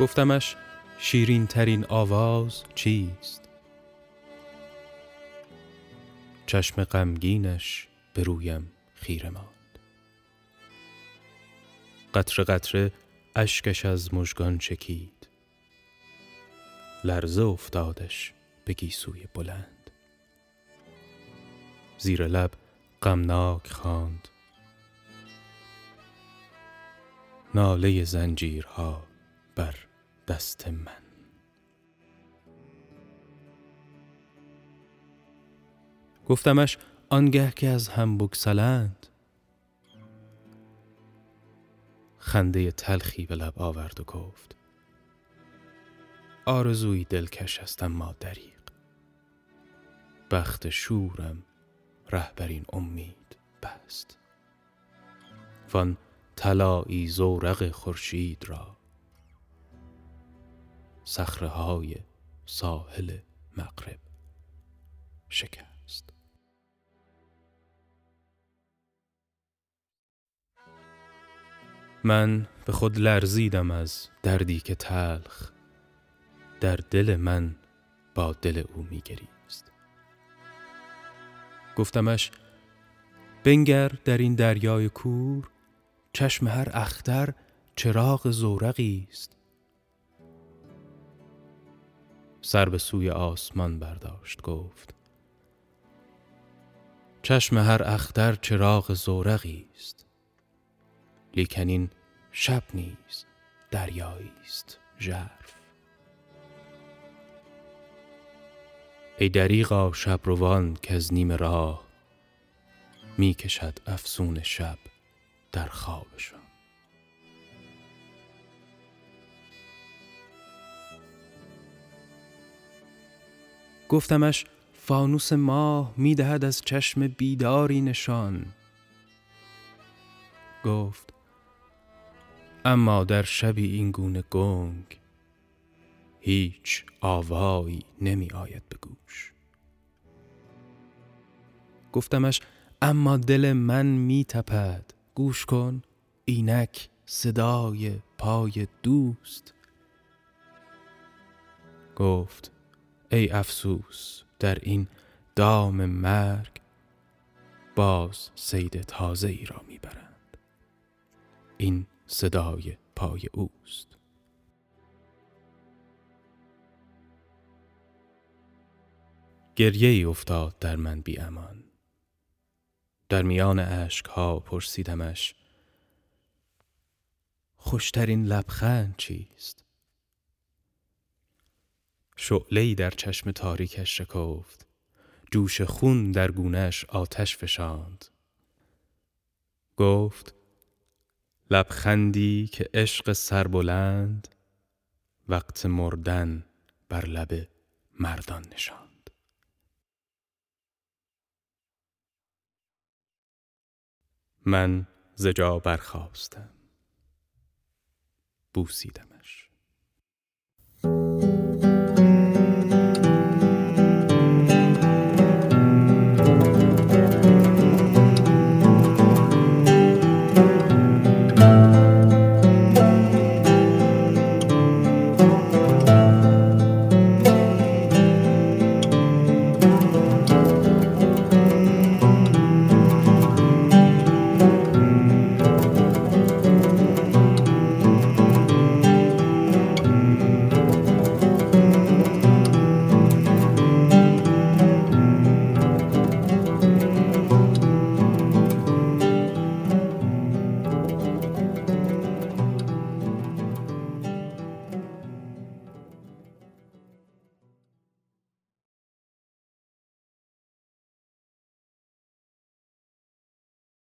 گفتمش شیرین ترین آواز چیست؟ چشم غمگینش به رویم خیره ماند. قطره قطره اشکش از مژگان چکید. لرزه افتادش به گیسوی بلند. زیر لب غمناک خواند. ناله زنجیرها بر دست من. گفتمش آنگه که از هم بگسلند. خنده تلخی به لب آورد و گفت آرزوی دلکش است اما دریق بخت شورم رهبرین امید بست. وان طلایی زورق خورشید را صخره های ساحل مغرب. شکست. من به خود لرزیدم از دردی که تلخ. در دل من با دل او میگریست. گفتمش بنگر در این دریای کور چشم هر اختر چراغ زورقی است. سر به سوی آسمان برداشت گفت چشم هر اختر چراغ زورقی است لیکن این شب نیز دریایی است ژرف. ای دریغا شبروان که از نیم راه می کشد افسون شب در خوابشان. گفتمش فانوس ماه می دهد از چشم بیداری نشان. گفت اما در شبی این گونه گنگ هیچ آوایی نمی آید به گوش. گفتمش اما دل من می تپد. گوش کن اینک صدای پای دوست. گفت ای افسوس در این دام مرگ باز سید تازه ای را می‌برند این صدای پای اوست. گریه ای افتاد در من بی امان. در میان عشق ها پرسیدمش خوشترین لبخند چیست؟ شعله در چشم تاریکش شکفت. جوش خون در گونهش آتش فشاند. گفت لبخندی که عشق سربلند وقت مردن بر لب مردان نشاند. من زجا برخواستم بوسیدمش.